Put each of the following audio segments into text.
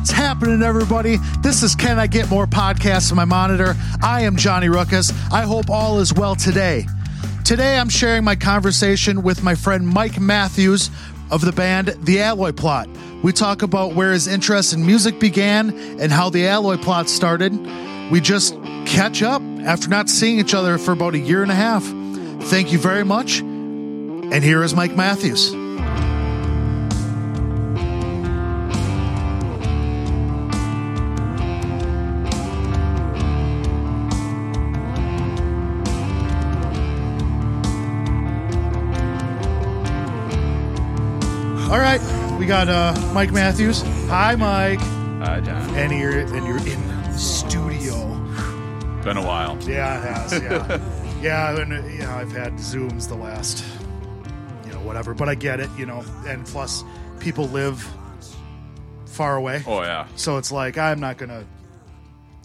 What's happening, everybody? This is Can I Get More Podcasts on my monitor. I am Johnny Ruckus. I hope all is well today. Today, I'm sharing my conversation with my friend Mike Matthews of the band The Alloy Plot. We talk about where his interest in music began and how the Alloy Plot started. We just catch up after not seeing each other for about a year and a half. Thank you very much. And here is Mike Matthews. Got uh, Mike Matthews. Hi, Mike. Hi, John. And you're and you're in the studio. Been a while. Yeah, it has. Yeah, yeah. And uh, you know, I've had zooms the last, you know, whatever. But I get it. You know, and plus, people live far away, Oh yeah, so it's like I'm not gonna,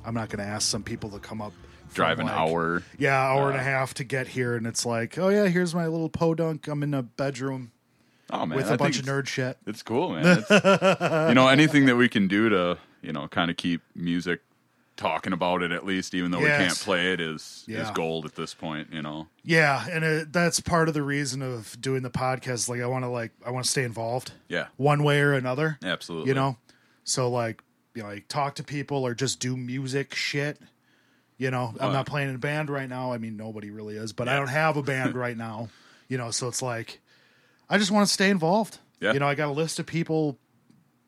I'm not gonna ask some people to come up. drive an like- hour. Yeah, hour and a Uh, half to get here, and it's like, oh yeah, here's my little podunk. I'm in a bedroom Oh man, with I a think bunch of nerd shit. It's cool, man. It's, you know, anything that we can do to you know kind of keep music talking about it at least, even though we can't play it, is is gold at this point. You know. Yeah, and it, that's part of the reason of doing the podcast. Like, I want to like I want to stay involved, Yeah. one way or another. Absolutely. You know, so like you know, like talk to people or just do music shit. You know, I'm Uh, not playing in a band right now. I mean, nobody really is, but I don't have a band right now. You know, so it's like I just want to stay involved. Yeah. You know, I got a list of people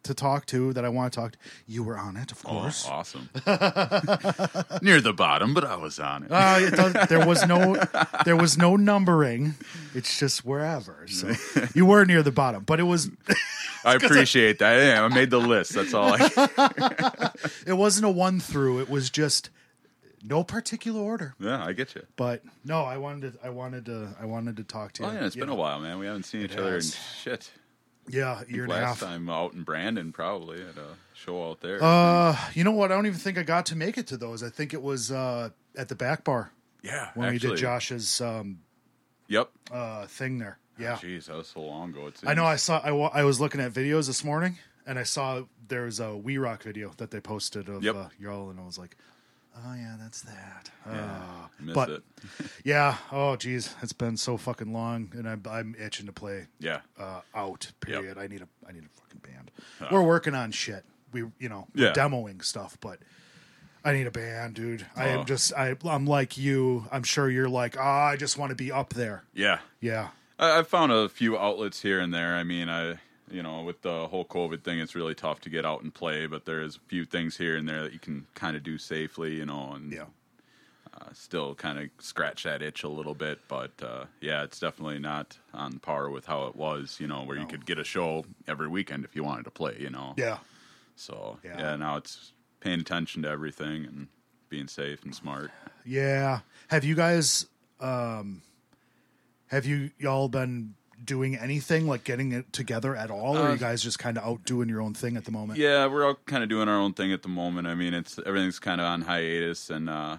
to talk to that I want to talk to. You were on it, of Oh, course. awesome. Near the bottom, but I was on it. Uh, it does, there was no there was no numbering. It's just wherever. So you were near the bottom, but it was I appreciate that. Yeah, I made the list. That's all. I. it wasn't a one through. It was just no particular order. Yeah, I get you. But no, I wanted to, I wanted to I wanted to talk to you. Oh yeah, it's you been know. a while, man. We haven't seen each other in shit. Yeah, year and a Last half. time out in Brandon, probably at a show out there. Uh, you know what? I don't even think I got to make it to those. I think it was uh, at the back bar yeah, when we did Josh's um, Yep. uh, thing there. Yeah, Jeez, that was so long ago. It I know. I saw. I, wa- I was looking at videos this morning, and I saw there was a We Rock video that they posted of Yep. uh, y'all, and I was like, "Oh yeah, that's that." Yeah, Ah. missed but it. yeah, oh geez, it's been so fucking long, and I'm, I'm itching to play Yeah. uh, out. Period. I need a I need a fucking band. We're working on shit. We you know Yeah. demoing stuff, but I need a band, dude. I Oh. am just I I'm like you. I'm sure you're like, ah, I just want to be up there. Yeah. Yeah, I, I've found a few outlets here and there. I mean, I, you know, with the whole COVID thing, it's really tough to get out and play, but there's a few things here and there that you can kind of do safely, you know, and yeah. uh, still kind of scratch that itch a little bit. But uh, yeah, it's definitely not on par with how it was, you know, where you could get a show every weekend if you wanted to play, you know. Yeah. So Yeah. yeah, now it's paying attention to everything and being safe and smart. Yeah. Have you guys um have you y'all been doing anything like getting it together at all or are Uh, you guys just kind of out doing your own thing at the moment? Yeah, we're all kind of doing our own thing at the moment. I mean, it's everything's kind of on hiatus, and uh,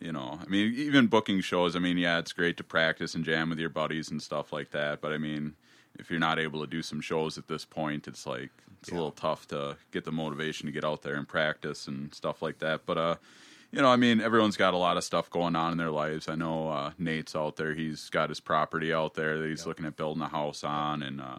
you know, I mean, even booking shows. I mean, yeah, it's great to practice and jam with your buddies and stuff like that. But I mean, if you're not able to do some shows at this point, it's like it's a little tough to get the motivation to get out there and practice and stuff like that. But uh, you know, I mean, everyone's got a lot of stuff going on in their lives. I know uh, Nate's out there; he's got his property out there that he's looking at building a house on, and uh,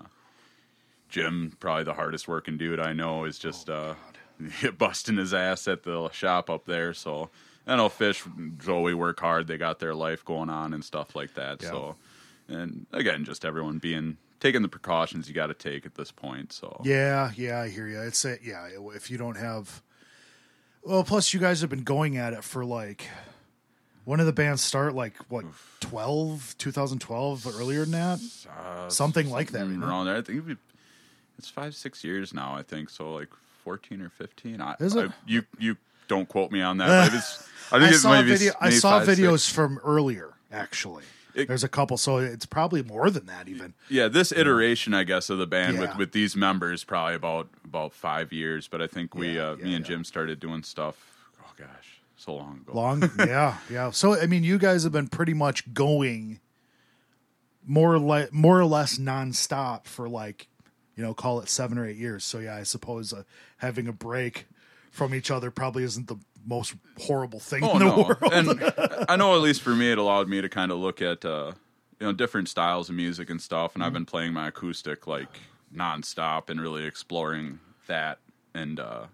Jim, probably the hardest working dude I know, is just uh, busting his ass at the shop up there. So I know Fish, Joey work hard. They got their life going on and stuff like that. Yeah. So, and again, just everyone being taking the precautions you got to take at this point. So Yeah, yeah, I hear you. It's a, yeah, if you don't have Well, plus you guys have been going at it for like when did the band start? Like what, 12, 2012, earlier than that? uh, Something like that, around there. I think we, it's five, six years now. I think so. Like fourteen or fifteen. I, Is it? I- you you don't quote me on that. But I think I saw maybe, video. I saw five, videos six. from earlier. Actually, It- there's a couple, so it's probably more than that. Even Yeah, this iteration, I guess, of the band Yeah. with, with these members, probably about about five years. But I think we, Yeah, uh, yeah, me and. Jim, started doing stuff. Oh gosh, so long ago. long, yeah, yeah. So I mean, you guys have been pretty much going more or less more or less nonstop for like you know, call it seven or eight years. So yeah, I suppose uh, having a break from each other probably isn't the most horrible thing Oh in the no, world. and I know at least for me, it allowed me to kind of look at uh, you know different styles of music and stuff. And I've Mm-hmm. been playing my acoustic like nonstop and really exploring that and uh,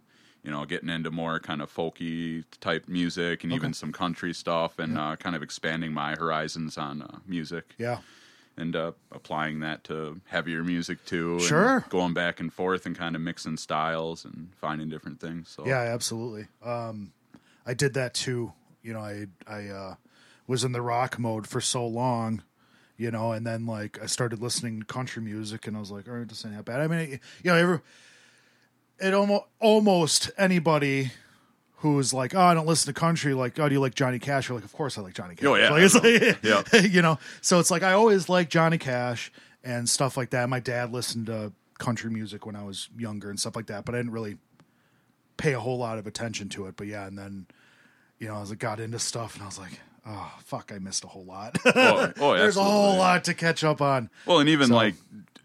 you know getting into more kind of folky type music and even some country stuff and uh, kind of expanding my horizons on uh, music. yeah, and uh, applying that to heavier music too. and Sure. going back and forth and kind of mixing styles and finding different things. So yeah, absolutely. Um, I did that too. You know, I I uh, was in the rock mode for so long. You know, and then like I started listening to country music, and I was like, all right, this ain't that bad. I mean, it, you know, every, it almost almost anybody who's like, oh, I don't listen to country. Like, oh, do you like Johnny Cash? You're like, of course I like Johnny Cash. Oh, yeah, like, it's like, Yeah. you know. So it's like I always like Johnny Cash and stuff like that. My dad listened to country music when I was younger and stuff like that, but I didn't really pay a whole lot of attention to it. But yeah, and then you know, as I got into stuff, and I was like, oh fuck, I missed a whole lot. oh, oh, There's a whole lot to catch up on. Well, and even So- like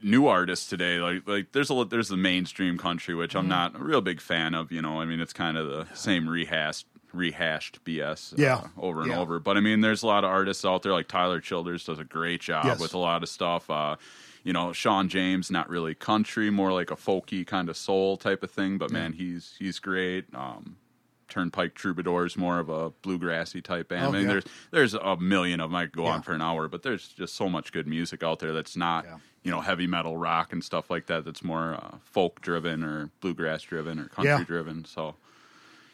new artists today, like like there's a lot- there's the mainstream country, which Mm-hmm. I'm not a real big fan of. You know, I mean, it's kind of the same rehashed rehashed BS. uh, Yeah. over and Yeah. over. But I mean, there's a lot of artists out there like Tyler Childers does a great job Yes. with a lot of stuff. Uh, you know, Sean James, not really country, more like a folky kind of soul type of thing. But man, he's he's great. Um, Turnpike Troubadours, more of a bluegrassy type band. Oh, I mean, yeah. there's there's a million of them. I could go Yeah. on for an hour, but there's just so much good music out there that's not Yeah. you know heavy metal rock and stuff like that. That's more uh, folk driven or bluegrass driven or country driven. So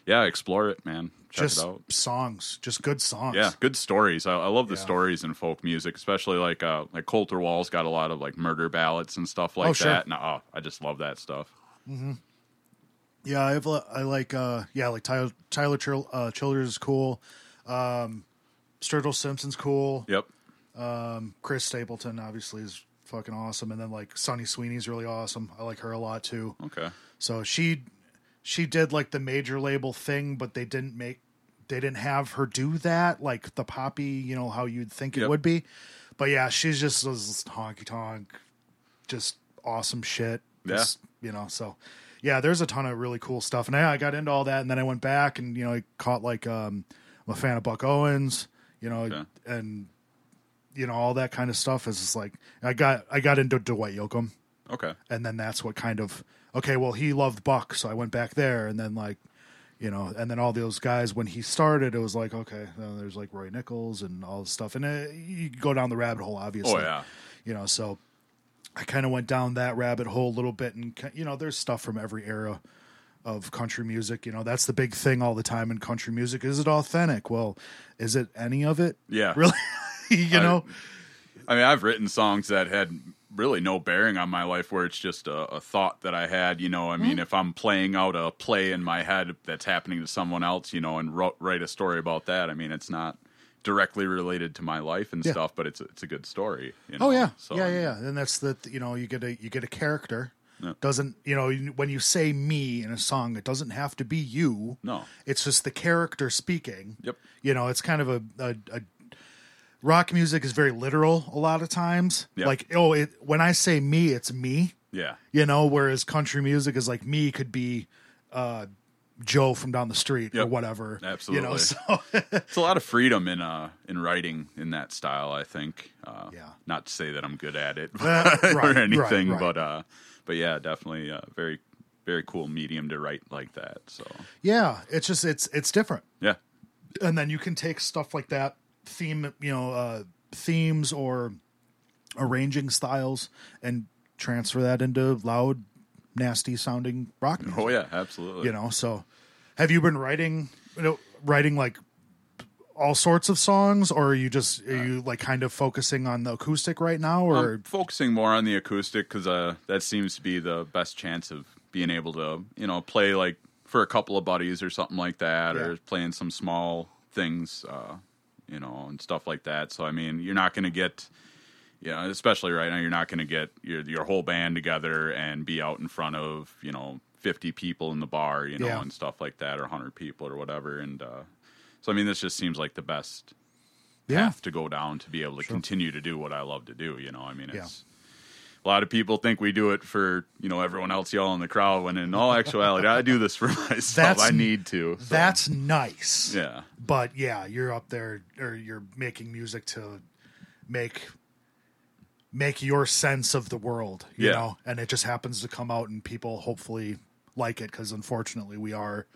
yeah, explore it, man. Check just it out. songs, just good songs. Yeah, good stories. I, I love the Yeah. stories in folk music, especially like uh, like Colter Wall's got a lot of like murder ballads and stuff like Oh, sure. that. And oh, I just love that stuff. Yeah, I have. I like. uh Yeah, like Tyler Tyler Chil- uh, Childers is cool. Um Sturgill Simpson's cool. Yep. Um, Chris Stapleton obviously is fucking awesome, and then like Sunny Sweeney's really awesome. I like her a lot too. Okay. So she she did like the major label thing, but they didn't make they didn't have her do that like the poppy, you know how you'd think it Yep. would be. But yeah, she's just this honky tonk, just awesome shit. Yeah. Just, you know, so yeah, there's a ton of really cool stuff. And yeah, I got into all that and then I went back and you know, I caught like um I'm a fan of Buck Owens, you know, Okay. and you know, all that kind of stuff is just like I got I got into Dwight Yoakam Okay. and then that's what kind of okay well he loved buck so i went back there. And then like you know and then all those guys when he started it was like okay there's like roy nichols and all this stuff. And uh, you go down the rabbit hole obviously. Oh yeah. you know so i kind of went down that rabbit hole a little bit. And you know there's stuff from every era of country music. You know that's the big thing all the time in country music. Is it authentic? Well is it any of it? Yeah. really? You I- know? I mean, I've written songs that had really no bearing on my life, where it's just a, a thought that I had. You know, I Mm-hmm. mean, if I'm playing out a play in my head that's happening to someone else, you know, and wrote, write a story about that. I mean, it's not directly related to my life and Yeah. stuff, but it's a, it's a good story. You Oh yeah, So, yeah, yeah, yeah. And that's the you know you get a you get a character. Yeah. Doesn't you know when you say me in a song, it doesn't have to be you. No. it's just the character speaking. Yep. You know, it's kind of a, a, a rock music is very literal a lot of times. Yeah. Like oh, it, when I say me, it's me. Yeah. You know, whereas country music is like me could be uh, Joe from down the street or Yep. whatever. You know, so It's a lot of freedom in uh in writing in that style. I think. Uh, Yeah. Not to say that I'm good at it Uh, right, or anything, right. but uh, but yeah, definitely a very very cool medium to write like that. So yeah, it's just it's it's different. yeah. and then you can take stuff like that theme you know uh themes or arranging styles and transfer that into loud nasty sounding rock music Oh yeah, absolutely. you know so have you been writing you know writing like all sorts of songs or are you just are you like kind of focusing on the acoustic right now or I'm focusing more on the acoustic because uh, that seems to be the best chance of being able to, you know, play like for a couple of buddies or something like that, Yeah. or playing some small things, uh, you know, and stuff like that. So I mean, you're not going to get, you know, especially right now, you're not going to get your your whole band together and be out in front of you know 50 people in the bar, you know, Yeah. and stuff like that, or 100 people or whatever. And uh, so I mean, this just seems like the best yeah path to go down to be able to continue to do what I love to do. You know, I mean, Yeah. A lot of people think we do it for you know everyone else y'all in the crowd. When in all actuality, I do this for myself. That's- I need to. so, That's nice. yeah, But yeah, you're up there or you're making music to make make your sense of the world, you Yeah. know, and it just happens to come out and people hopefully like it cuz unfortunately we are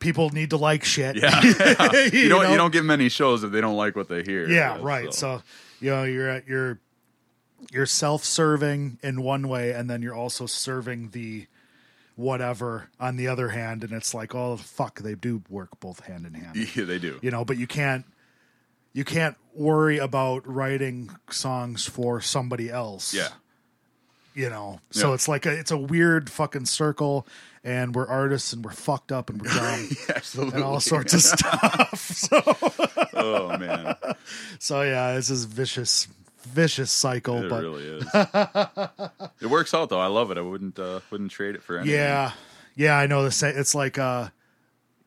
people need to like shit. yeah. you, don't know? you don't get many shows if they don't like what they hear. Yeah, right. So, you know, you're at you're you're self-serving in one way and then you're also serving the whatever on the other hand and it's like, "Oh, fuck, they do work both hand in hand." yeah, they do. you know but you can't you can't worry about writing songs for somebody else Yeah, you know so Yeah. it's like a, it's a weird fucking circle and we're artists and we're fucked up and we're dumb absolutely. and all sorts of stuff so Oh man, so yeah this is vicious vicious cycle it but really is. it works out though. I love it. I wouldn't uh, wouldn't trade it for anything. yeah yeah i know the same it's like uh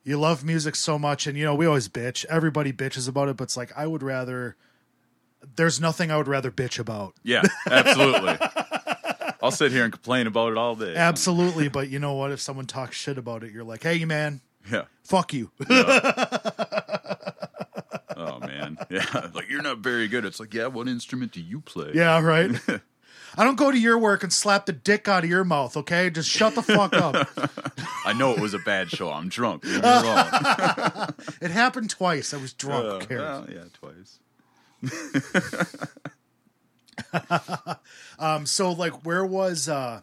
you love music so much and you know we always bitch everybody bitches about it but it's like i would rather there's nothing i would rather bitch about yeah, absolutely. I'll sit here and complain about it all day. Absolutely, but you know what? If someone talks shit about it, you're like, "Hey, man, Yeah. fuck you." Oh Yeah. Like you're not very good. It's like, yeah. What instrument do you play? yeah, right. I don't go to your work and slap the dick out of your mouth. Okay, just shut the fuck up. I know it was a bad show. I'm drunk. Leave me alone. it happened twice. I was drunk. Uh, cares? well, yeah, twice. Um, so like, where was uh,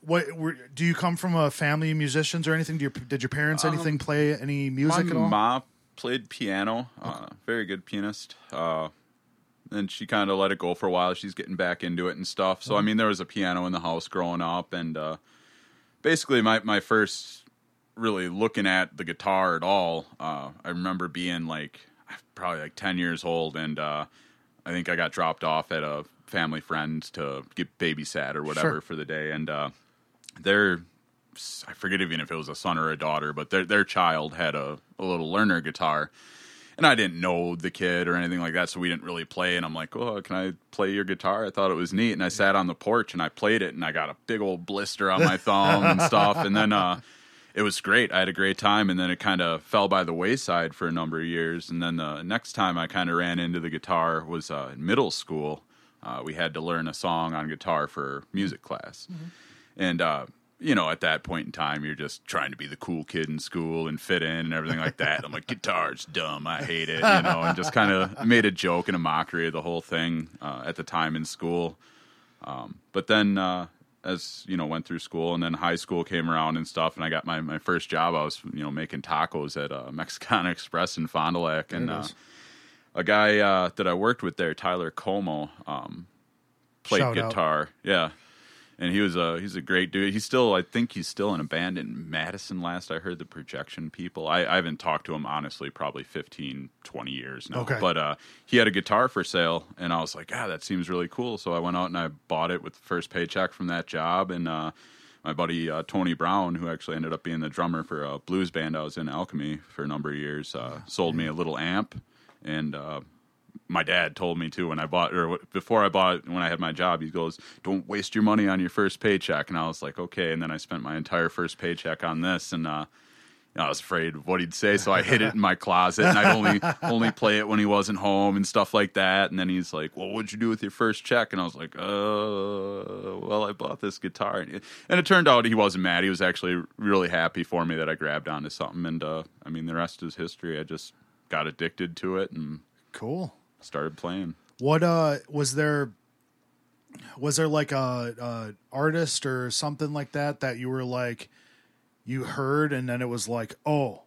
what? Were, do you come from a family of musicians or anything? Do your, did your parents anything play any music My at all? mom played piano. Uh, very good pianist. Uh, and she kind of let it go for a while. She's getting back into it and stuff. So I mean, there was a piano in the house growing up, and uh, basically my my first really looking at the guitar at all. Uh, I remember being like probably like ten years old, and uh, I think I got dropped off at a family friend to get babysat or whatever Sure. for the day, and uh, their I forget even if it was a son or a daughter, but their their child had a, a little learner guitar. And I didn't know the kid or anything like that, so we didn't really play. And I'm like, "Oh, can I play your guitar?" I thought it was neat, and I sat on the porch and I played it, and I got a big old blister on my thumb and stuff. And then uh, it was great. I had a great time, and then it kind of fell by the wayside for a number of years. And then the next time I kind of ran into the guitar was uh, in middle school. Uh, we had to learn a song on guitar for music class, and uh, you know, at that point in time, you're just trying to be the cool kid in school and fit in and everything like that. I'm like, guitar's dumb. I hate it, you know, and just kind of made a joke and a mockery of the whole thing uh, at the time in school. Um, but then, uh, as you know, went through school and then high school came around and stuff, and I got my, my first job. I was, you know, making tacos at uh, Mexicana Express in Fond du Lac, and uh, a guy uh, that I worked with there, Tyler Como, um, played Shout out. guitar. Yeah. And he was a he's a great dude. He's still I think he's still in a band in Madison last I heard the projection people. I, I haven't talked to him honestly probably 15, 20 years now. Okay. But uh, he had a guitar for sale and I was like, ah, that seems really cool. So I went out and I bought it with the first paycheck from that job and uh, my buddy uh, Tony Brown, who actually ended up being the drummer for a blues band I was in, Alchemy, for a number of years, uh, sold me a little amp, and uh, my dad told me too when I bought or before I bought when I had my job. He goes, "Don't waste your money on your first paycheck," and I was like, "Okay." And then I spent my entire first paycheck on this, and uh, I was afraid of what he'd say, so I hid it in my closet, and I'd only only play it when he wasn't home and stuff like that. And then he's like, "Well, what'd you do with your first check?" And I was like, "Uh, well, I bought this guitar," and it, and it turned out he wasn't mad. He was actually really happy for me that I grabbed onto something, and uh, I mean, the rest is history. I just got addicted to it and Cool. Started playing. What uh was there? Was there like a, a artist or something like that that you were like you heard and then it was like oh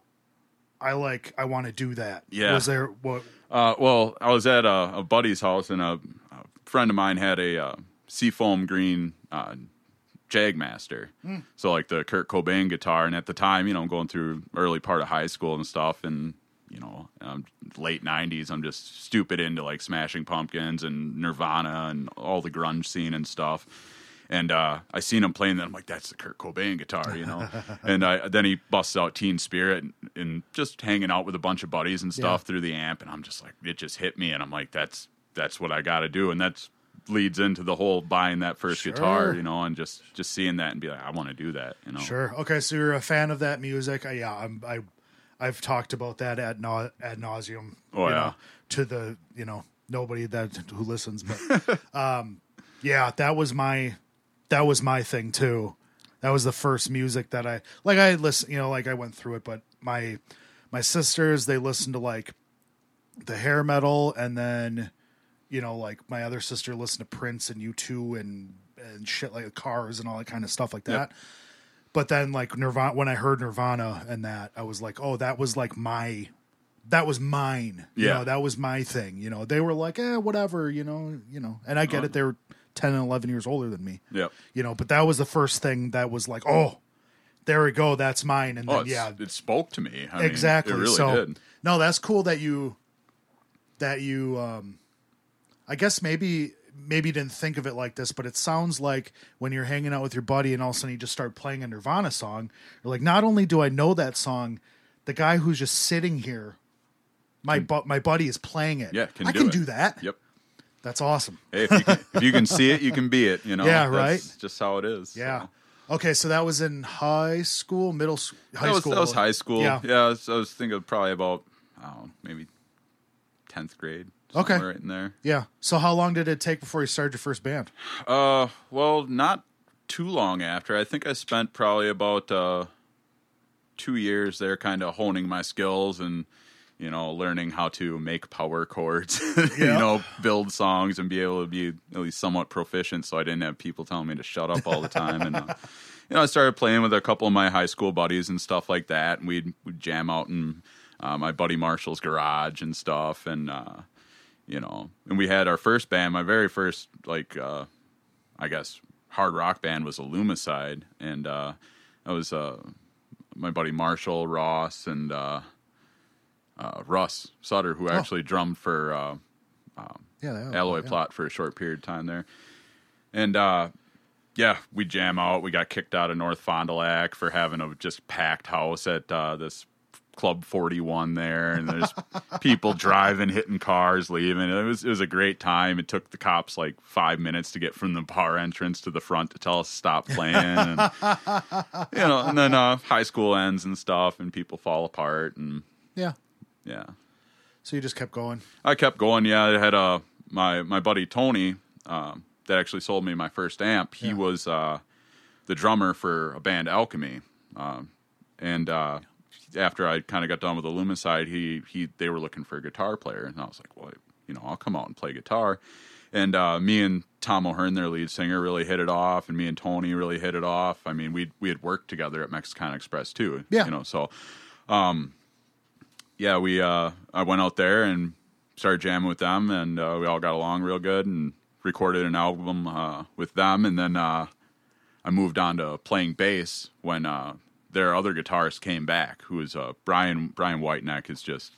I like I want to do that. Yeah. Was there what? Uh, well, I was at a, a buddy's house, and a, a friend of mine had a uh, seafoam green uh, Jagmaster. So, like the Kurt Cobain guitar. And at the time, you know, I'm going through early part of high school and stuff, and you know, um, late '90s. I'm just stupid into like Smashing Pumpkins and Nirvana and all the grunge scene and stuff. And uh, I seen him playing that. I'm like, that's the Kurt Cobain guitar, you know. and I, then he busts out Teen Spirit and, and just hanging out with a bunch of buddies and stuff Yeah. through the amp. And I'm just like, it just hit me, and I'm like, that's that's what I got to do. And that's leads into the whole buying that first Sure. guitar, you know, and just just seeing that and be like, I want to do that, you know. Sure. Okay, so you're a fan of that music. Uh, yeah, I'm, I, I've talked about that ad, na- ad nauseum. Oh, yeah. know, to the you know nobody that who listens, but um, yeah, that was my that was my thing too. That was the first music that I like. I listen, you know, like I went through it, but my my sisters they listened to like the hair metal, and then you know, like my other sister listened to Prince and U two and and shit like Cars and all that kind of stuff like that. Yep. But then like Nirvana, when I heard Nirvana and that, I was like, oh, that was like my, that was mine. You Yeah. know, that was my thing. You know, they were like, eh, whatever. You know, you know, and I get it. They were ten and eleven years older than me. Yeah. You know, but that was the first thing that was like, oh, there we go, that's mine. And Oh, then it's, yeah, it spoke to me. I mean, exactly. it really so did. no, that's cool that you that you um I guess maybe maybe you didn't think of it like this, but it sounds like when you're hanging out with your buddy and all of a sudden you just start playing a Nirvana song, you're like, not only do I know that song, the guy who's just sitting here, my bu- my buddy is playing it. Yeah, can I do can it. do that. Yep. That's awesome. Hey, if you, can, if you can see it, you can be it. You know. Yeah, That's right? Just how it is. Yeah. so. Okay, so that was in high school, middle s- high that was, school. That was high school. Yeah. Yeah. I, was, I was thinking probably about I don't know, maybe tenth grade. Okay. Right in there. Yeah. So how long did it take before you started your first band? Uh, well, not too long after. I think I spent probably about uh, two years there, kind of honing my skills and you know learning how to make power chords. you know, build songs and be able to be at least somewhat proficient, so I didn't have people telling me to shut up all the time. and uh, you know, I started playing with a couple of my high school buddies and stuff like that, and we'd, we'd jam out in uh, my buddy Marshall's garage and stuff, and. You know and we had our first band my very first like uh i guess hard rock band was a Illumicide, and uh that was uh my buddy marshall ross and uh uh russ sutter who actually drummed for uh Yeah, alloy Oh. yeah. plot for a short period of time there and uh yeah we jam out we got kicked out of north fond du lac for having a just packed house at uh this club 41 there and there's people driving hitting cars leaving it was it was a great time it took the cops like five minutes to get from the bar entrance to the front to tell us to stop playing and you know and then uh high school ends and stuff and people fall apart and Yeah. yeah So you just kept going. I kept going. Yeah, I had uh, my my buddy Tony um, that actually sold me my first amp. He Yeah. was uh, the drummer for a band Alchemy, um, and uh, after I kind of got done with the Lumicide, he he they were looking for a guitar player, and I was like, well, you know, I'll come out and play guitar. And uh, me and Tom O'Hearn, their lead singer, really hit it off, and me and Tony really hit it off. I mean, we we had worked together at Mexican Express too. Yeah. you know, so um, yeah, we uh, I went out there and started jamming with them, and uh, we all got along real good, and recorded an album uh, with them, and then uh, I moved on to playing bass when uh, their other guitarist came back, who is uh, Brian Brian Whiteneck is just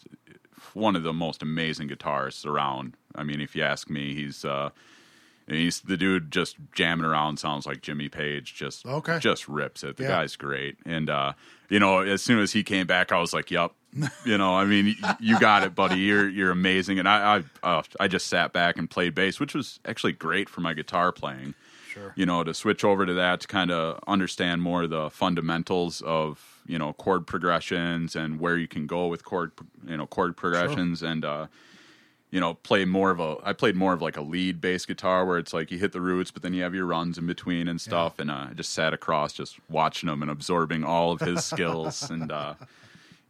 one of the most amazing guitarists around. I mean, if you ask me, he's uh, he's the dude just jamming around sounds like Jimmy Page. Just Okay. just rips it. The Yeah. guy's great, and uh, you know, as soon as he came back, I was like, "Yup." you know, I mean, you got it, buddy. You're you're amazing, and I I uh, I just sat back and played bass, which was actually great for my guitar playing Sure. you know, to switch over to that to kind of understand more of the fundamentals of, you know, chord progressions and where you can go with chord, you know, chord progressions and, uh, you know, play more of a, I played more of like a lead bass guitar where it's like you hit the roots, but then you have your runs in between and stuff. And uh, I just sat across just watching him and absorbing all of his skills. And, uh,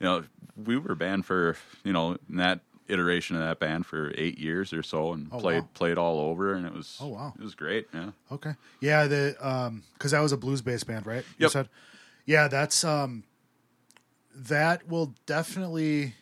you know, we were banned for, you know, in that iteration of that band for eight years or so and Oh, played, wow. played all over. And it was, Oh, wow. it was great. Yeah. Okay. Yeah, the um cuz that was a blues based band, right? You Yep. said. Yeah, that's um that will definitely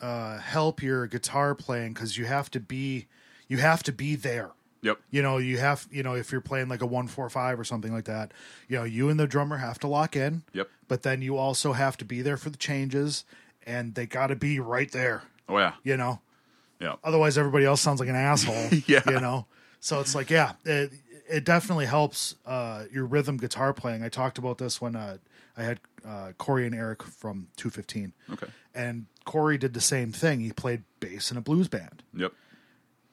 uh help your guitar playing cuz you have to be you have to be there. Yep. You know, you have, you know, if you're playing like a 145 or something like that, you know, you and the drummer have to lock in. Yep. But then you also have to be there for the changes and they got to be right there, Oh yeah. you know. Yeah. otherwise everybody else sounds like an asshole Yeah. you know so it's like yeah it, it definitely helps uh your rhythm guitar playing i talked about this when uh i had uh corey and eric from 215 Okay. and corey did the same thing he played bass in a blues band Yep.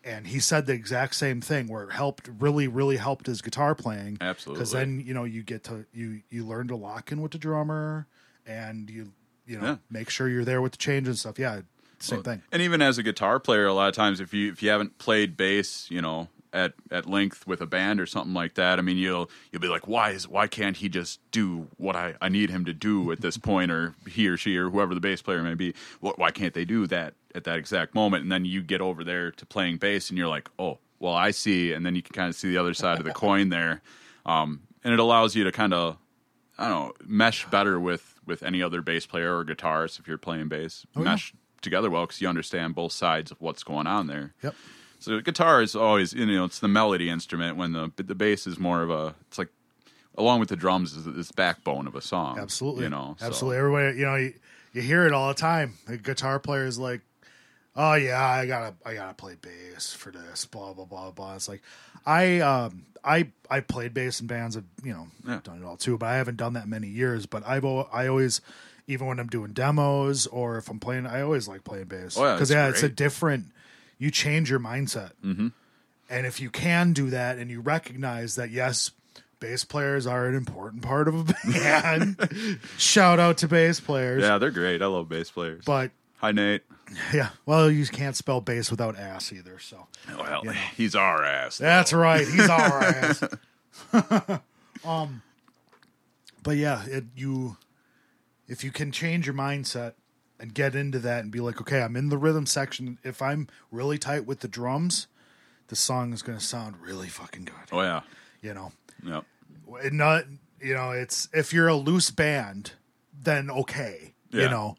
and he said the exact same thing where it helped really really helped his guitar playing Absolutely. because then you know you get to you you learn to lock in with the drummer and you you know Yeah. make sure you're there with the change and stuff yeah same Well, thing And even as a guitar player, a lot of times if you if you haven't played bass, you know, at at length with a band or something like that, I mean, you'll you'll be like, why is why can't he just do what I, I need him to do at this point, or he or she or whoever the bass player may be? Wh- Why can't they do that at that exact moment? And then you get over there to playing bass, and you're like, oh, well, I see, and then you can kind of see the other side of the coin there, um, and it allows you to kind of I don't know, mesh better with with any other bass player or guitarist if you're playing bass. Oh, yeah. Together well because you understand both sides of what's going on there. yep So guitar is always you know it's the melody instrument when the the bass is more of a it's like along with the drums is this backbone of a song. absolutely you know so- absolutely everybody you know you, you hear it all the time the guitar player is like oh yeah i gotta i gotta play bass for this blah blah blah blah it's like i um i i played bass in bands have you know Yeah. done it all too but i haven't done that many years but i've i always even when i'm doing demos or if i'm playing i always like playing bass Oh, yeah, because it's yeah it's a different you change your mindset mm-hmm. and if you can do that and you recognize that yes bass players are an important part of a band shout out to bass players Yeah, they're great. I love bass players. but Hi Nate. yeah, well, you can't spell bass without ass either. So Well, he's our ass. that's right. He's our ass. um, but yeah, it you if you can change your mindset and get into that and be like, okay, I'm in the rhythm section. If I'm really tight with the drums, the song is going to sound really fucking good. Oh yeah. You know, Yep. And not you know, it's if you're a loose band, then okay, you know.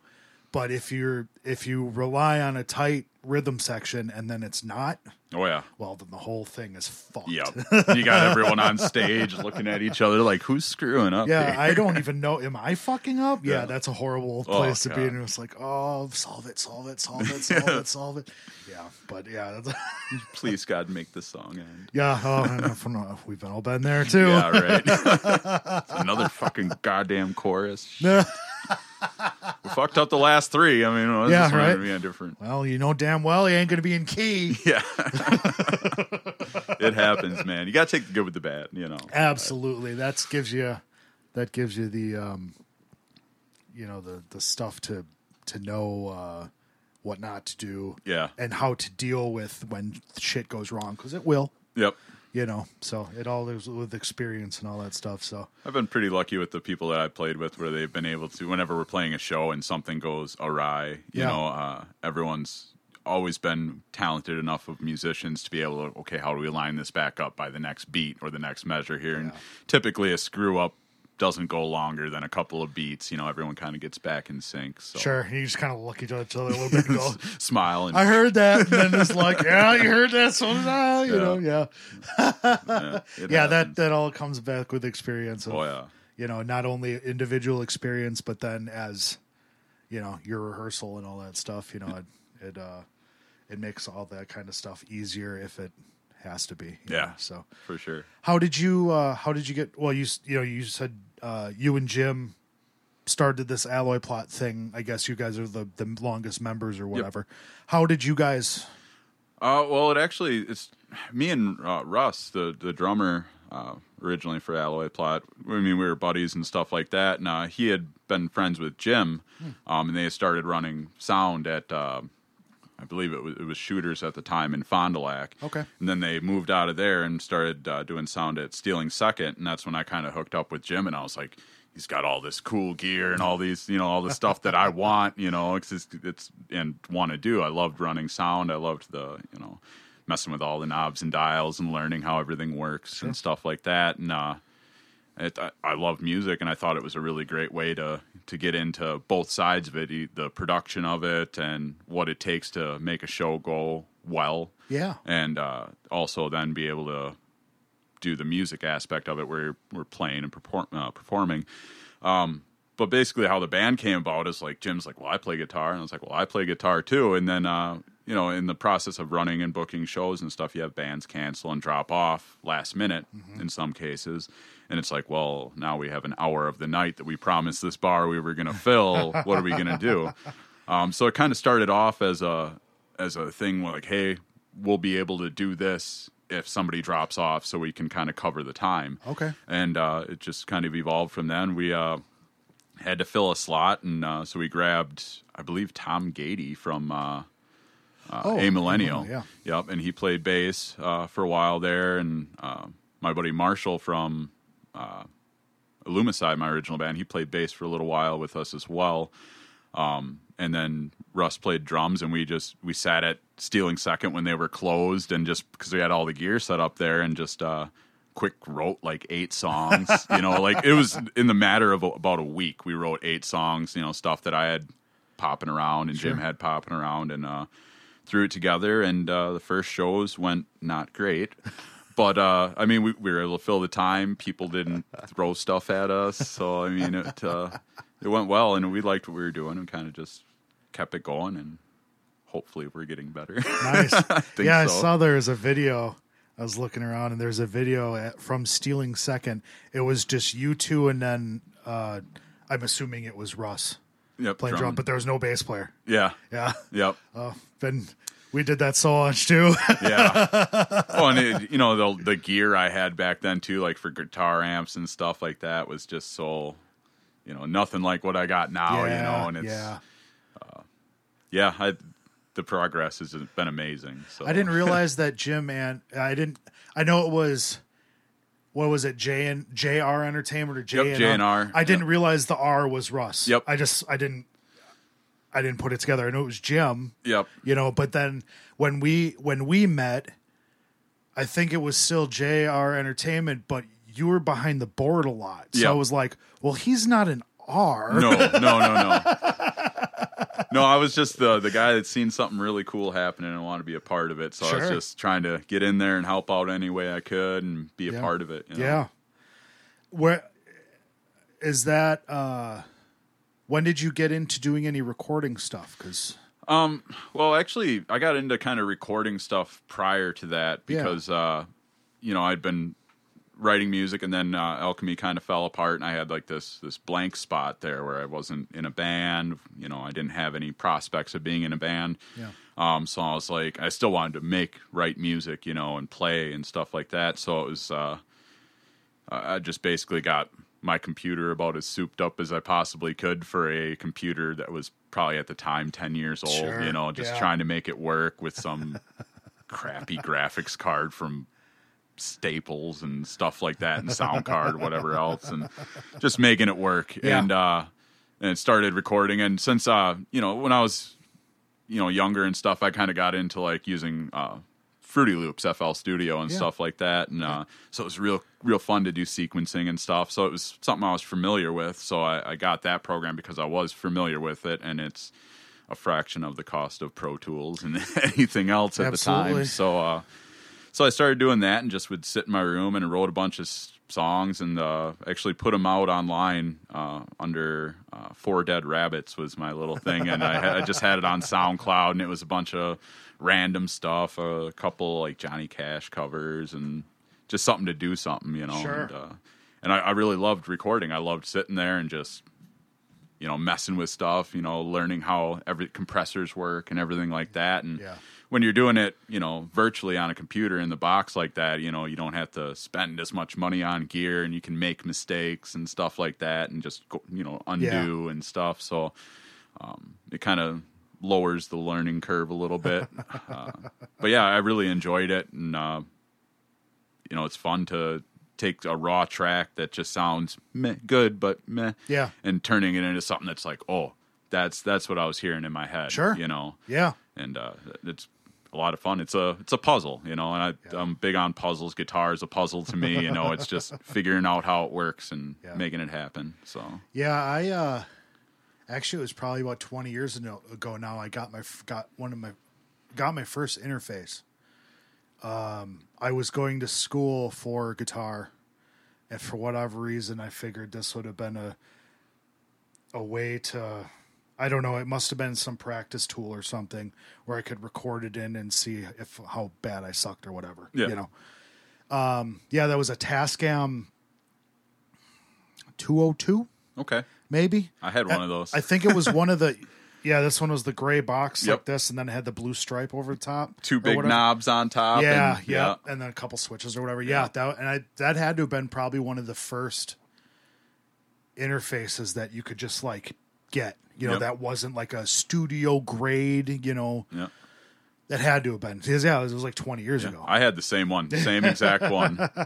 But if you're if you rely on a tight rhythm section and then it's not, Oh yeah. well, then the whole thing is fucked. Yep. you got everyone on stage looking at each other like, who's screwing up? Yeah, here? I don't even know. Am I fucking up? Yeah, Yeah. that's a horrible Oh, place to be. God. And it's like, oh, solve it, solve it, solve it, solve it, solve it. Yeah, but yeah, Please God, make this song end. yeah. Oh, we've all been there too. Yeah, right. Another fucking goddamn chorus. We fucked up the last three. I mean, well, Yeah, right. be different. Well, you know damn well he ain't going to be in key. Yeah, it happens, man. You got to take the good with the bad. You know. Absolutely. That gives you that gives you the um you know the the stuff to to know uh what not to do Yeah. and how to deal with when shit goes wrong cuz it will, Yep. you know. So it all is with experience and all that stuff. So I've been pretty lucky with the people that I played with, where they've been able to. Whenever we're playing a show and something goes awry, you Yeah. know, uh, everyone's always been talented enough of musicians to be able to okay how do we line this back up by the next beat or the next measure here and typically a screw up doesn't go longer than a couple of beats you know everyone kind of gets back in sync so sure, you just kind of look at each other a little bit and go, smile and I heard that and then it's like, yeah, you heard that so did I, you Yeah. know, yeah. yeah, Yeah, that that all comes back with experience of oh yeah you know, not only individual experience, but then as you know, your rehearsal and all that stuff. You know, it it uh, it makes all that kind of stuff easier if it has to be. Yeah. know, So, for sure how did you uh, how did you get? Well, you you know, you said uh, you and Jim started this alloy plot thing. I guess you guys are the the longest members or whatever. How did you guys? Uh, well, it actually it's me and uh, Russ, the the drummer uh, originally for Alloy Plot. I mean, we were buddies and stuff like that. And uh, he had been friends with Jim, um, and they started running sound at. Uh, I believe it was, it was Shooters at the time in Fond du Lac. Okay. And then they moved out of there and started uh, doing sound at Stealing Second, and that's when I kind of hooked up with Jim, and I was like, he's got all this cool gear and all these, you know, all the stuff that I want, you know, it's, it's, it's and want to do. I loved running sound. I loved the, you know, messing with all the knobs and dials and learning how everything works and stuff like that. And uh, it, I, I love music, and I thought it was a really great way to to get into both sides of it, the production of it, and what it takes to make a show go well Yeah. and uh, also then be able to do the music aspect of it where we're playing and perform, uh, performing. Um, but basically, how the band came about is like Jim's like, "Well, I play guitar," and I was like, "Well, I play guitar too." And then, uh, you know, in the process of running and booking shows and stuff, you have bands cancel and drop off last minute in some cases. And it's like, well, now we have an hour of the night that we promised this bar we were going to fill. what are we going to do? Um, so it kind of started off as a as a thing like, hey, we'll be able to do this if somebody drops off, so we can kind of cover the time. Okay. And uh, it just kind of evolved from then. We uh, had to fill a slot, and uh, so we grabbed, I believe, Tom Gady from uh, uh, Oh, A Millennial. yeah. Yep, and he played bass uh, for a while there, and uh, my buddy Marshall from uh, Illumicide, my original band, he played bass for a little while with us as well. Um, and then Russ played drums, and we just we sat at Stealing Second when they were closed, and just because we had all the gear set up there, and just uh, quick wrote like eight songs. you know, like it was in the matter of about a week. We wrote eight songs. You know, stuff that I had popping around and Jim had popping around, and uh, threw it together. And uh, the first shows went not great. But uh, I mean, we, we were able to fill the time. People didn't throw stuff at us, so I mean, it uh, it went well, and we liked what we were doing, and kind of just kept it going, and hopefully, we're getting better. Nice. think yeah, I saw there was a video. I was looking around and there's a video at, from Stealing Second. It was just you two and then uh, I'm assuming it was Russ yep, playing drum, drumming. but there was no bass player. yeah, Yeah. yep, Uh, Ben, we did that so much too. yeah. oh, and it, you know the the gear I had back then too, like for guitar amps and stuff like that, was just so, you know, nothing like what I got now. you know, and it's yeah. Uh, yeah, I, the progress has been amazing. So I didn't realize that Jim and I didn't. I know it was. What was it? J and JR Entertainment or J Yep, J&R. I didn't Yep. realize the R was Russ. Yep. I just I didn't. I didn't put it together. I know it was Jim. Yep. You know, but then when we when we met, I think it was still JR Entertainment, but you were behind the board a lot. So Yep. I was like, well, he's not an R. No, no, no, no. No, I was just the the guy that's seen something really cool happening and wanted to be a part of it. So I was just trying to get in there and help out any way I could and be a Yeah. part of it. you know? Yeah. Where is that? uh When did you get into doing any recording stuff? Because Um. Well, actually, I got into kind of recording stuff prior to that Yeah. because, uh, you know, I'd been writing music, and then uh, Alchemy kind of fell apart, and I had like this this blank spot there where I wasn't in a band. You know, I didn't have any prospects of being in a band. Yeah. Um. So I was like, I still wanted to make, write music, you know, and play and stuff like that. So it was. Uh, I just basically got my computer about as souped up as I possibly could for a computer that was probably at the time 10 years old, Sure, you know, just yeah. trying to make it work with some crappy graphics card from Staples and stuff like that and sound card whatever else and just making it work Yeah. and uh and it started recording and since uh you know when I was you know younger and stuff I kind of got into like using uh Fruity Loops, FL Studio, and Yeah. stuff like that. And uh, so it was real, real fun to do sequencing and stuff. So it was something I was familiar with. So I, I got that program because I was familiar with it, and it's a fraction of the cost of Pro Tools and anything else at Absolutely. the time. So, uh, so I started doing that, and just would sit in my room and wrote a bunch of songs, and uh, actually put them out online uh, under uh, Four Dead Rabbits was my little thing, and I, had, I just had it on SoundCloud, and it was a bunch of random stuff, a couple like Johnny Cash covers, and just something to do something, you know. Sure. And, uh, and I, I really loved recording. I loved sitting there and just you know messing with stuff, you know, learning how every compressors work and everything like that, and Yeah. when you're doing it, you know, virtually on a computer in the box like that, you know, you don't have to spend as much money on gear and you can make mistakes and stuff like that and just go, you know, undo and stuff. So um, it kind of lowers the learning curve a little bit. uh, but yeah, I really enjoyed it. And, uh, you know, it's fun to take a raw track that just sounds meh, good, but meh, Yeah. and turning it into something that's like, oh, that's that's what I was hearing in my head. Sure. you know Yeah. and uh, it's a lot of fun. It's a it's a puzzle, you know, and I, I'm big on puzzles. Guitar is a puzzle to me, you know. It's just figuring out how it works and Yeah. making it happen. So Yeah, I uh actually it was probably about 20 years ago now I got my got one of my got my first interface. Um I was going to school for guitar and for whatever reason I figured this would have been a a way to I don't know, it must have been some practice tool or something where I could record it in and see if how bad I sucked or whatever, Yeah. you know. Um yeah, that was a Tascam 202 okay, maybe. I had one of those. I think it was one of the Yeah, this one was the gray box like this, and then it had the blue stripe over the top. Two or big whatever. knobs on top. Yeah, and, yeah, and then a couple switches or whatever. Yeah, that and I that had to have been probably one of the first interfaces that you could just like get. You know, Yep. that wasn't like a studio grade. You know, Yeah. That had to have been because yeah, it was like twenty years ago. I had the same one, same exact one.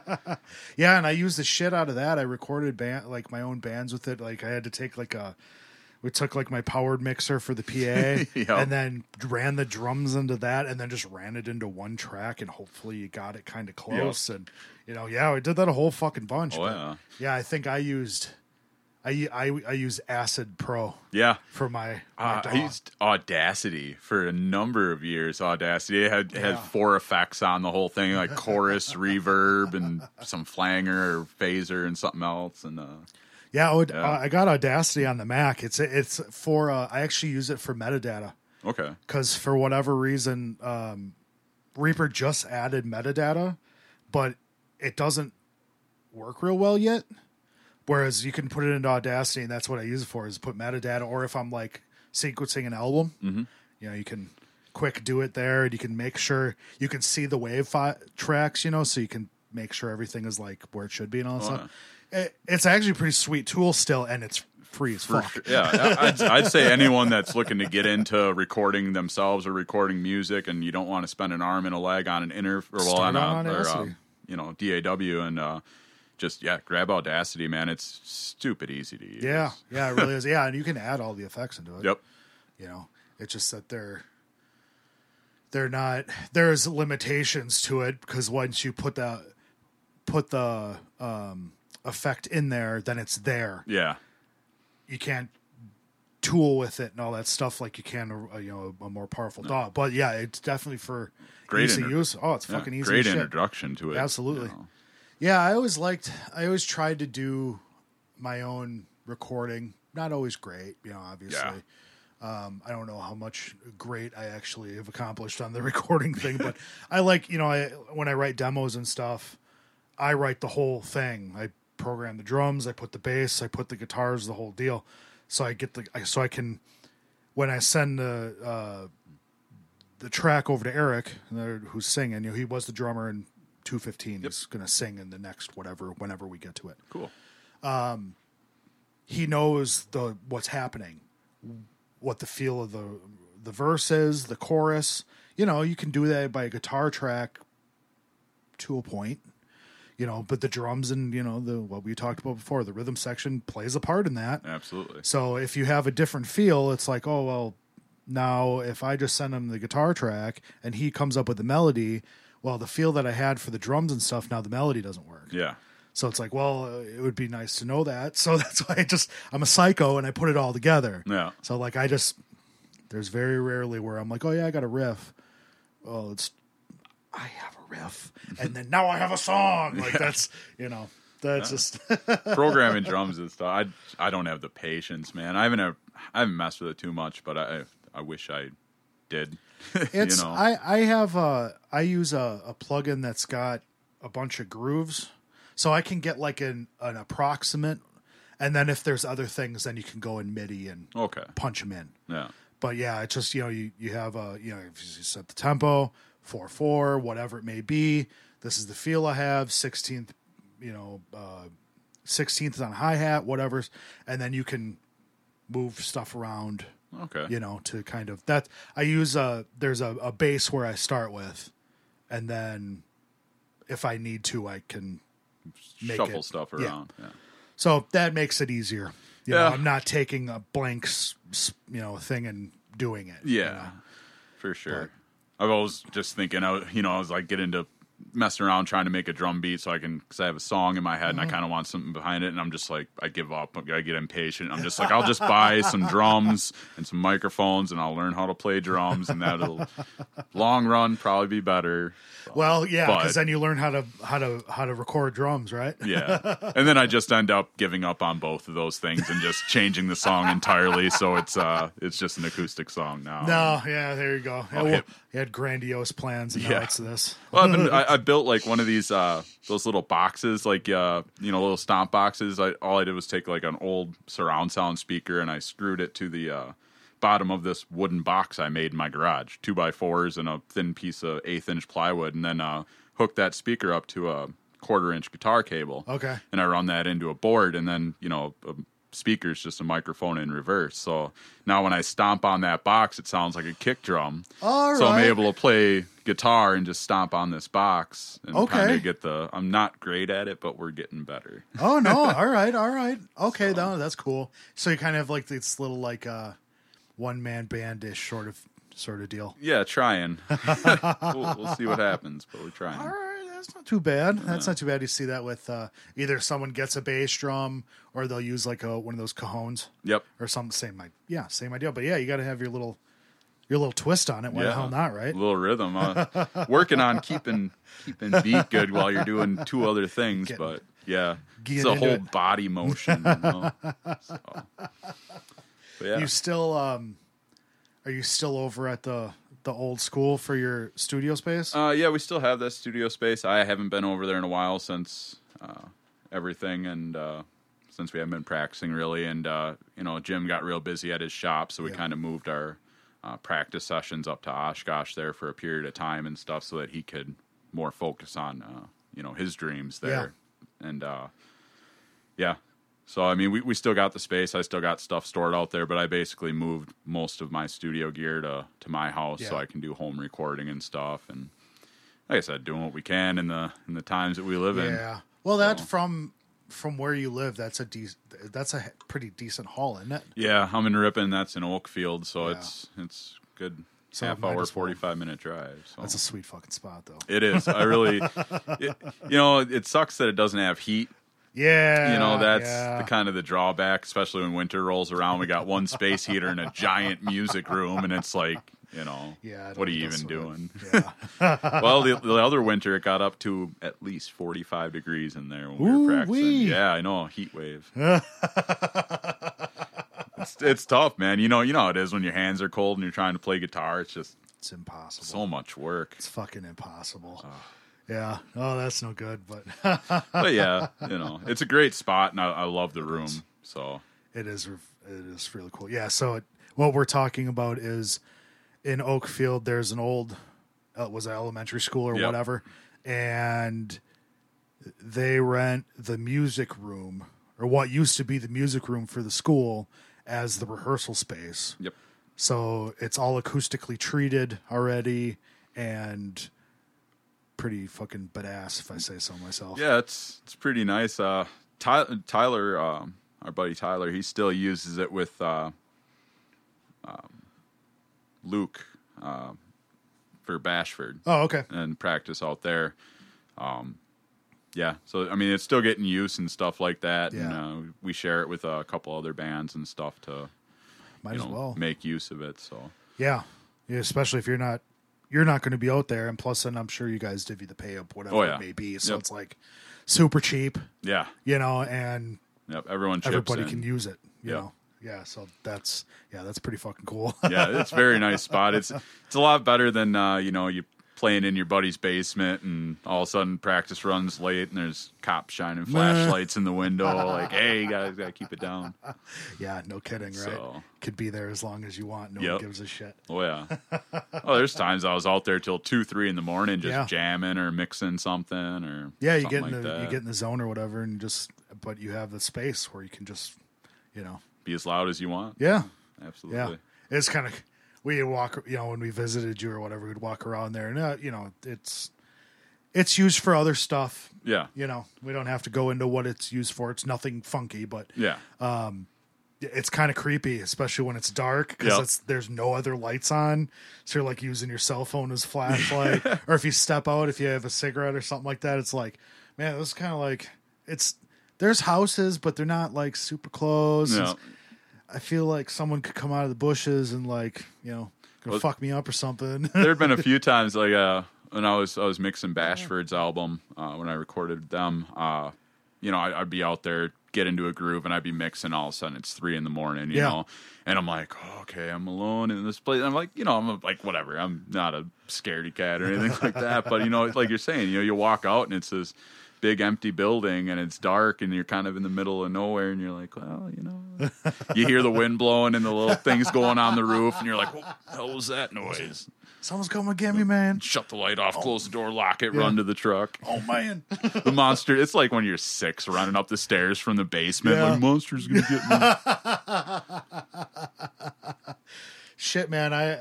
Yeah, and I used the shit out of that. I recorded band like my own bands with it. Like I had to take like a we took like my powered mixer for the PA Yep. and then ran the drums into that and then just ran it into one track and hopefully you got it kind of close and you know, yeah, we did that a whole fucking bunch. Oh but yeah, yeah, I think I used I I I used Acid Pro yeah. for my, my Uh, I used Audacity for a number of years. Audacity it had Yeah. had four effects on the whole thing, like chorus, reverb, and some flanger or phaser and something else. And uh, yeah, Aud- Yeah. Uh, I got Audacity on the Mac. It's it's for uh, I actually use it for metadata. okay, because for whatever reason, um, Reaper just added metadata, but it doesn't work real well yet. Whereas you can put it into Audacity, and that's what I use it for is put metadata. Or if I'm like sequencing an album, Mm-hmm. you know, you can quick do it there, and you can make sure you can see the wave fi- tracks, you know, so you can make sure everything is like where it should be and all that Oh, stuff. It, it's actually a pretty sweet tool still, and it's free as fuck. sure. Yeah, I'd, I'd say anyone that's looking to get into recording themselves or recording music, and you don't want to spend an arm and a leg on an inter or well Start on a or, uh, you know DAW and uh, just yeah, grab Audacity, man. It's stupid easy to use. Yeah, yeah, it really is. Yeah, and you can add all the effects into it. Yep. you know it's just that they're they're not there's limitations to it because once you put the put the um effect in there then it's there Yeah. you can't tool with it and all that stuff like you can a, a, you know a more powerful DAW but yeah it's definitely for Great easy inter- use oh it's Yeah, fucking easy Great introduction to it. Absolutely. you know. Yeah, I always liked. I always tried to do my own recording. Not always great, you know. Obviously, um, I don't know how much great I actually have accomplished on the recording thing, but I like, you know, I when I write demos and stuff, I write the whole thing. I program the drums, I put the bass, I put the guitars, the whole deal. So I get the I- so I can when I send the uh, the track over to Eric, who's singing. You know, he was the drummer in 215. is going to sing in the next whatever, whenever we get to it. Cool. Um, he knows the what's happening, what the feel of the the verse is, the chorus. You know, you can do that by a guitar track to a point. You know, but the drums and you know the what we talked about before, the rhythm section plays a part in that. Absolutely. So if you have a different feel, it's like, oh well, now if I just send him the guitar track and he comes up with the melody, well, the feel that I had for the drums and stuff, now the melody doesn't work. Yeah. So it's like, well, uh, it would be nice to know that. So that's why I just I'm a psycho and I put it all together. Yeah. So like I just there's very rarely where I'm like, oh yeah, I got a riff. Well, it's I have a riff, and then now I have a song. Like that's you know that's just Programming drums and stuff. I I don't have the patience, man. I haven't have, I haven't messed with it too much, but I I wish I did. It's you know. I I have a I use a, a plugin that's got a bunch of grooves, so I can get like an an approximate, and then if there's other things, then you can go in MIDI and okay. punch them in. Yeah. But yeah, it's just you know you you have a you know if you set the tempo four four whatever it may be. This is the feel I have. Sixteenth, you know, uh, sixteenth on hi hat, whatever, and then you can move stuff around Okay. you know, to kind of that. I use a there's a, a base where I start with, and then if I need to, I can make Shuffle it- stuff around. Yeah. So that makes it easier. You Yeah. know, I'm not taking a blank, you know, thing and doing it. you Yeah, know. for sure. I was just thinking, I, you know, I was like getting into messing around trying to make a drum beat so I can, because I have a song in my head and I kind of want something behind it, and I'm just like, I give up. I get impatient. I'm just like, I'll just buy some drums and some microphones, and I'll learn how to play drums, and that'll long run probably be better. Well, yeah, because then you learn how to how to how to record drums, right? Yeah, and then I just end up giving up on both of those things and just changing the song entirely, so it's uh, it's just an acoustic song now. No, yeah, there you go. Yeah, well, hip. you had grandiose plans, and now Yeah. it's this. Well, I've been, I, I built like one of these uh those little boxes, like uh you know little stomp boxes. I all I did was take like an old surround sound speaker and I screwed it to the uh bottom of this wooden box I made in my garage, two by fours and a thin piece of eighth inch plywood, and then uh, hooked that speaker up to a quarter inch guitar cable. Okay. And I run that into a board, and then you know a speaker's just a microphone in reverse. So now when I stomp on that box, it sounds like a kick drum. All so I'm able to play guitar and just stomp on this box and Okay. kind of get the. I'm not great at it, but we're getting better. Oh no! all right, all right. Okay, no, that's cool. So you kind of have like this little like uh, one man bandish sort of sort of deal. Yeah, trying. we'll, we'll see what happens, but we're trying. That's not too bad. That's not too bad. You see that with uh, either someone gets a bass drum or they'll use like a one of those cajones Yep. or some same like yeah same idea. But yeah, you got to have your little your little twist on it. Why the Yeah. hell not? Right? A little rhythm. Uh, working on keeping keeping beat good while you're doing two other things, Getting- but yeah, getting it's a into whole it. body motion. You know? So, but yeah. You still um, are you still over at the the old school for your studio space? Uh, yeah, we still have that studio space. I haven't been over there in a while since uh, everything, and uh, since we haven't been practicing really. And uh, you know, Jim got real busy at his shop, so we Yeah. kind of moved our uh, practice sessions up to Oshkosh there for a period of time and stuff, so that he could more focus on uh, you know his dreams there. And uh, yeah, so I mean, we we still got the space. I still got stuff stored out there, but I basically moved most of my studio gear to to my house so I can do home recording and stuff. And like I said, doing what we can in the in the times that we live in. Yeah. Well, that from from where you live, that's a de- that's a pretty decent haul, isn't it? Yeah, I'm in Ripon. That's in Oakfield, so Yeah. it's it's good So half hour, forty five minute drive. So That's a sweet fucking spot, though. it is. I really, it, you know, it sucks that it doesn't have heat. Yeah. You know, that's yeah. the kind of the drawback, especially when winter rolls around. We got one space heater in a giant music room, and it's like, you know, Yeah, what are you even doing? Yeah. well, the, the other winter it got up to at least 45 degrees in there when we were practicing. Yeah, I know, heat wave. it's, it's tough, man. You know, you know how it is when your hands are cold and you're trying to play guitar. It's just it's impossible. so much work. it's fucking impossible. Yeah. Oh, that's no good, but But yeah, you know, it's a great spot, and I, I love the room. So it is it is really cool. Yeah. So it, what we're talking about is in Oakfield. There's an old uh, was it elementary school or Yep. whatever, and they rent the music room or what used to be the music room for the school as the rehearsal space. yep, So it's all acoustically treated already and pretty fucking badass if I say so myself. yeah, it's it's pretty nice. Uh, Ty- Tyler, um, our buddy Tyler, he still uses it with uh, um, Luke uh, for Bashford. Oh, okay. and practice out there. Um, yeah, so I mean, it's still getting use and stuff like that, and Yeah. uh, we share it with a couple other bands and stuff to Might as know well. make use of it. So Yeah. yeah. Especially if you're not you're not going to be out there and plus then I'm sure you guys divvy the pay up whatever Oh, yeah. it may be. So Yep. it's like super cheap, yeah, you know, and yep, everyone chips everybody in. can use it, you Yep. know. Yeah, so that's yeah, that's pretty fucking cool. yeah, it's a very nice spot. It's it's a lot better than uh, you know you playing in your buddy's basement and all of a sudden practice runs late and there's cops shining flashlights in the window like hey you guys gotta keep it down yeah, no kidding, right? So- Could be there as long as you want. No one gives a shit. oh yeah oh there's times i was out there till two three in the morning just Yeah. jamming or mixing something or Yeah, you get in like the that. you get in the zone or whatever and just but you have the space where you can just you know. be as loud as you want Yeah. absolutely Yeah, it's kind of we walk, you know, when we visited you or whatever, we'd walk around there, and uh, you know, it's it's used for other stuff. yeah You know, we don't have to go into what it's used for. It's nothing funky, but yeah it's kind of creepy, especially when it's dark because Yep. there's no other lights on. So you're like using your cell phone as flashlight, or if you step out, if you have a cigarette or something like that, it's like, man, this is kind of like it's. There's houses, but they're not like super close. yeah I feel like someone could come out of the bushes and like you know gonna Well- fuck me up or something. there have been a few times like uh when I was I was mixing Bashford's album uh, when I recorded them. Uh, you know, I, I'd be out there, get into a groove, and I'd be mixing. All of a sudden, it's three in the morning. You Yeah. know, and I'm like, oh, okay, I'm alone in this place. I'm like, you know, I'm like, whatever. I'm not a scaredy cat or anything like that. But you know, like you're saying, you know, you walk out and it's this big empty building and it's dark and you're kind of in the middle of nowhere and you're like, well, you know, you hear the wind blowing and the little things going on the roof and you're like, what the hell was that noise? Someone's coming to get me, man. Shut the light off, close the door, lock it, run to the truck. Oh man. The monster, it's like when you're six running up the stairs from the basement, Yeah. like, monster's gonna get me. Shit, man. I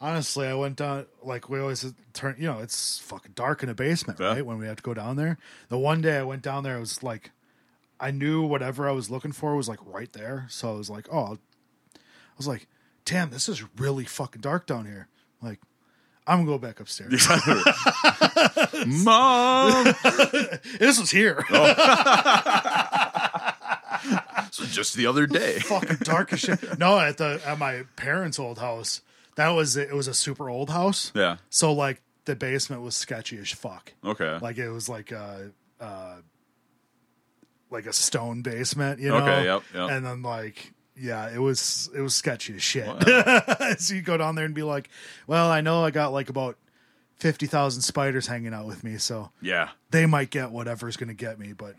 honestly, I went down like we always turn. You know, it's fucking dark in the basement, Yeah. right? When we have to go down there. The one day I went down there, it was like I knew whatever I was looking for was like right there. So I was like, oh, I'll- I was like, damn, this is really fucking dark down here. Like, I'm gonna go back upstairs. Mom! this was here. Oh. So just the other day. fucking dark as shit. No, at the at my parents' old house, that was it. Was a super old house. Yeah. So like the basement was sketchy as fuck. Okay. Like it was like a uh, like a stone basement, you know. Okay, yep, yep. And then like yeah, it was it was sketchy as shit. Wow. so you go down there and be like, well, I know I got like about fifty thousand spiders hanging out with me, so yeah. they might get whatever's gonna get me, but.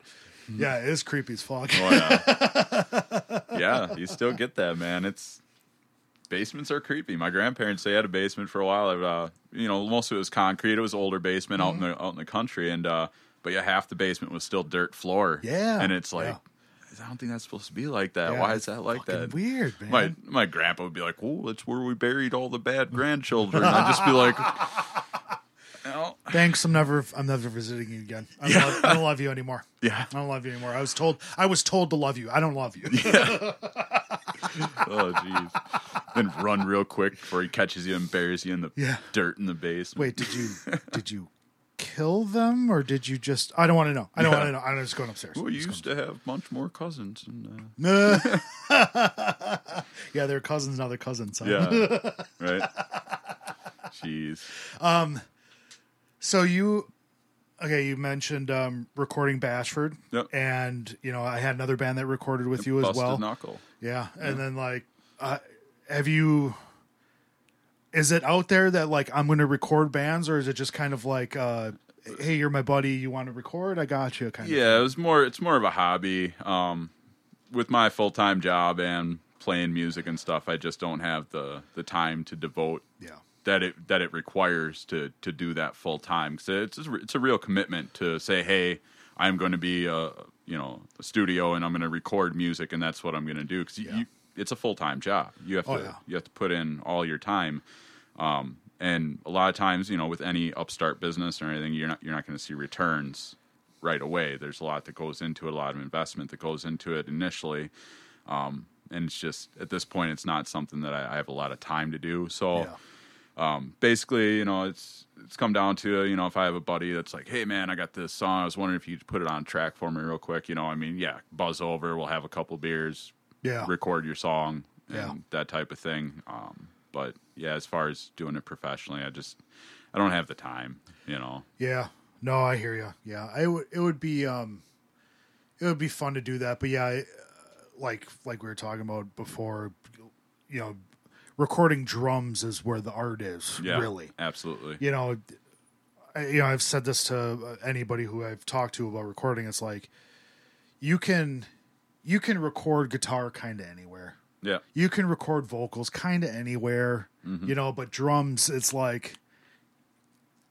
Yeah, it is creepy as fuck. Oh yeah. yeah, you still get that, man. It's basements are creepy. My grandparents they had a basement for a while. Uh, you know, most of it was concrete. It was older basement out in the out in the country, and uh, but yeah, half the basement was still dirt floor. Yeah. and it's like. Yeah. I don't think that's supposed to be like that. Yeah, Why is that like that? Weird, man. My my grandpa would be like, "Oh, that's where we buried all the bad grandchildren." I'd just be like, "Well, Thanks. I'm never. I'm never visiting you again. I don't, love, I don't love you anymore. yeah, I don't love you anymore. I was told. I was told to love you. I don't love you. oh jeez." Then run real quick before he catches you and buries you in the Yeah. dirt in the basement. Wait, did you did you kill them or did you just? I don't want to know. I don't want to know. I'm just going upstairs. Well, you used to have much more cousins, and uh, yeah, they're cousins. Now they're cousins. huh? yeah, right. Jeez. So you, okay, you mentioned um, recording Bashford, Yep. and you know I had another band that recorded with you as well. knuckle. Yeah, and then like, uh, have you? Is it out there that like I'm going to record bands, or is it just kind of like, uh, hey, you're my buddy, you want to record? I got you, kind of. Yeah, it was more. It's more of a hobby. Um, with my full time job and playing music and stuff, I just don't have the the time to devote Yeah. That it that it requires to to do that full time. Because it's a, it's a real commitment to say, hey, I'm going to be a you know a studio and I'm going to record music and that's what I'm going to do. Because Yeah. you, it's a full time job. You have to Oh, yeah. you have to put in all your time. Um, and a lot of times, you know, with any upstart business or anything, you're not you're not going to see returns right away. There's a lot that goes into it, a lot of investment that goes into it initially. Um, and it's just at this point, it's not something that I, I have a lot of time to do. So Yeah. Um, basically, you know, it's it's come down to you know, if I have a buddy that's like, hey man, I got this song. I was wondering if you'd put it on track for me real quick. You know, I mean, yeah, buzz over. We'll have a couple beers, Yeah. record your song, and Yeah. that type of thing. Um, but yeah, as far as doing it professionally, I just I don't have the time. You know, Yeah. No, I hear you. Yeah, I would. It would be. Um, it would be fun to do that, but yeah, I, uh, like like we were talking about before, you know, recording drums is where the art is. yeah, Really, absolutely. you know, I, you know, I've said this to uh, anybody who I've talked to about recording. It's like you can you can record guitar kind of anywhere. Yeah, You can record vocals kind of anywhere, Mm-hmm. you know, but drums, it's like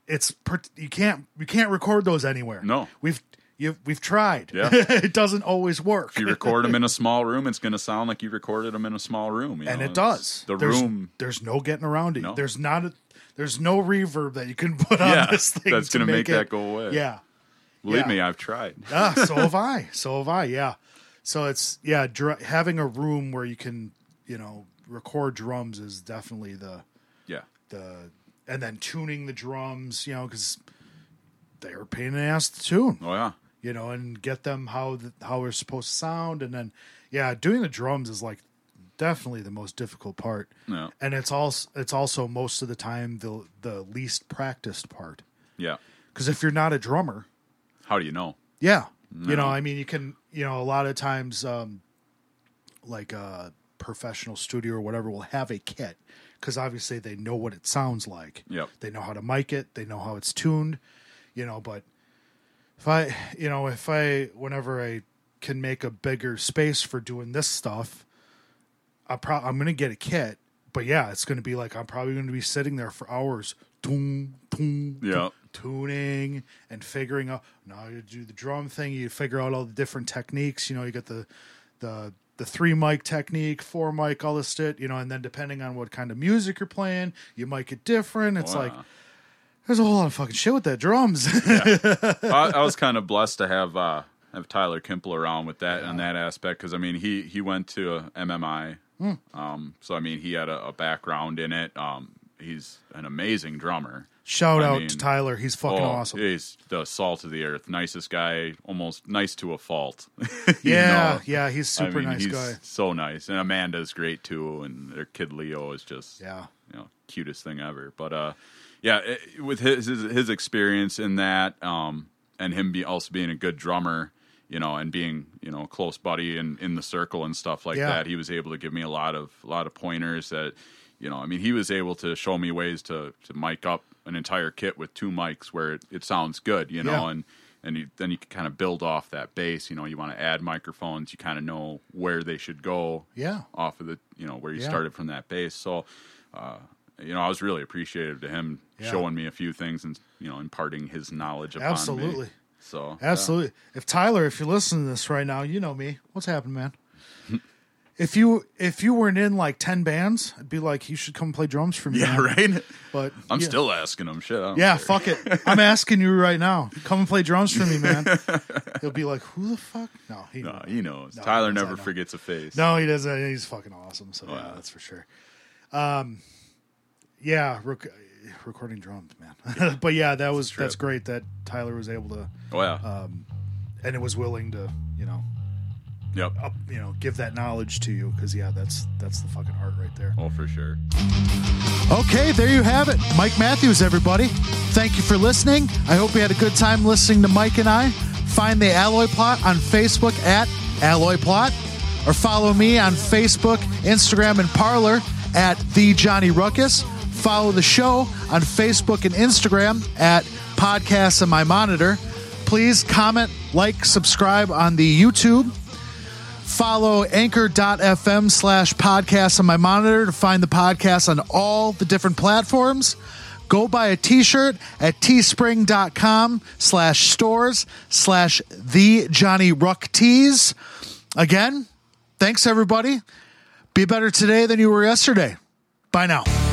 it's per- you can't you can't record those anywhere. No. we've you we've tried. Yeah. it doesn't always work. if you record them in a small room, it's going to sound like you recorded them in a small room. you and know, it does. The there's, room, There's no getting around it. No. There's not a there's no reverb that you can put on yeah, this thing. that's going to make, it- that go away. Yeah. believe yeah. me, I've tried. ah, so have I. So have I. Yeah. So it's yeah, dr- having a room where you can you know record drums is definitely the Yeah, the and then tuning the drums, you know, because they're a pain in the ass to tune, oh yeah, you know, and get them how the, how they're supposed to sound, and then yeah, doing the drums is like definitely the most difficult part, yeah, and it's also it's also most of the time the the least practiced part yeah. because if you're not a drummer, How do you know? yeah, you know, I mean, you can you know a lot of times um, like a professional studio or whatever will have a kit because obviously they know what it sounds like. Yeah. They know how to mic it. They know how it's tuned, you know. But if I, you know, if I, whenever I can make a bigger space for doing this stuff, I pro- I'm gonna get a kit. But yeah, it's gonna be like I'm probably gonna be sitting there for hours, toom, Yeah. tuning and figuring out. Now you do the drum thing, you figure out all the different techniques. You know, you get the the the three mic technique, four mic, all this shit. You know, and then depending on what kind of music you're playing, you might get different. It's Wow. like there's a whole lot of fucking shit with that drums. I, I was kind of blessed to have uh, have Tyler Kimple around with that on that aspect because I mean he he went to MMI, Hmm. um, so I mean he had a, a background in it. Um, he's an amazing drummer. Shout I out mean, to Tyler. He's fucking Oh, awesome. He's the salt of the earth, nicest guy, almost nice to a fault. Yeah, know? yeah, he's I super mean, nice he's guy. So nice, and Amanda's great too, and their kid Leo is just Yeah. you know cutest thing ever. But uh, yeah, it, with his, his his experience in that, um, and him be also being a good drummer, you know, and being you know a close buddy in in the circle and stuff like Yeah. that, he was able to give me a lot of a lot of pointers that. You know, I mean, he was able to show me ways to to mic up an entire kit with two mics where it, it sounds good. You know, Yeah. and and you, then you can kind of build off that base. You know, you want to add microphones, you kind of know where they should go Yeah. off of the you know where you Yeah. started from that base. So, uh, you know, I was really appreciative to him Yeah. showing me a few things and you know imparting his knowledge upon Absolutely. me. So Absolutely. If Tyler, if you're listening to this right now, you know me. What's happening, man? if you if you weren't in like ten bands, I'd be like, you should come play drums for me. yeah, right. But I'm yeah. still asking him shit. Yeah, care. fuck it. I'm asking you right now. Come and play drums for me, man. He'll be like, "Who the fuck?" No, he No, he knows. No, Tyler he knows, never forgets a face. No, he doesn't. He's fucking awesome. So yeah, that's for sure. Um, yeah, rec- recording drums, man. but yeah, that was that's great that Tyler was able to Oh yeah. Uh, and it was willing to, you know, yep. up, you know, give that knowledge to you because yeah, that's that's the fucking art right there. Oh, for sure. Okay, there you have it. Mike Matthews, everybody. Thank you for listening. I hope you had a good time listening to Mike and I. Find the Alloy Plot on Facebook at Alloy Plot, or follow me on Facebook, Instagram, and Parler at The Johnny Ruckus. Follow the show on Facebook and Instagram at Podcast in My Monitor. Please comment, like, subscribe on the YouTube. Follow anchor.fm slash podcast in my monitor to find the podcast on all the different platforms. Go buy a t-shirt at teespring.com slash stores slash the Johnny Ruck Tees. Again, thanks everybody. Be better today than you were yesterday. Bye now.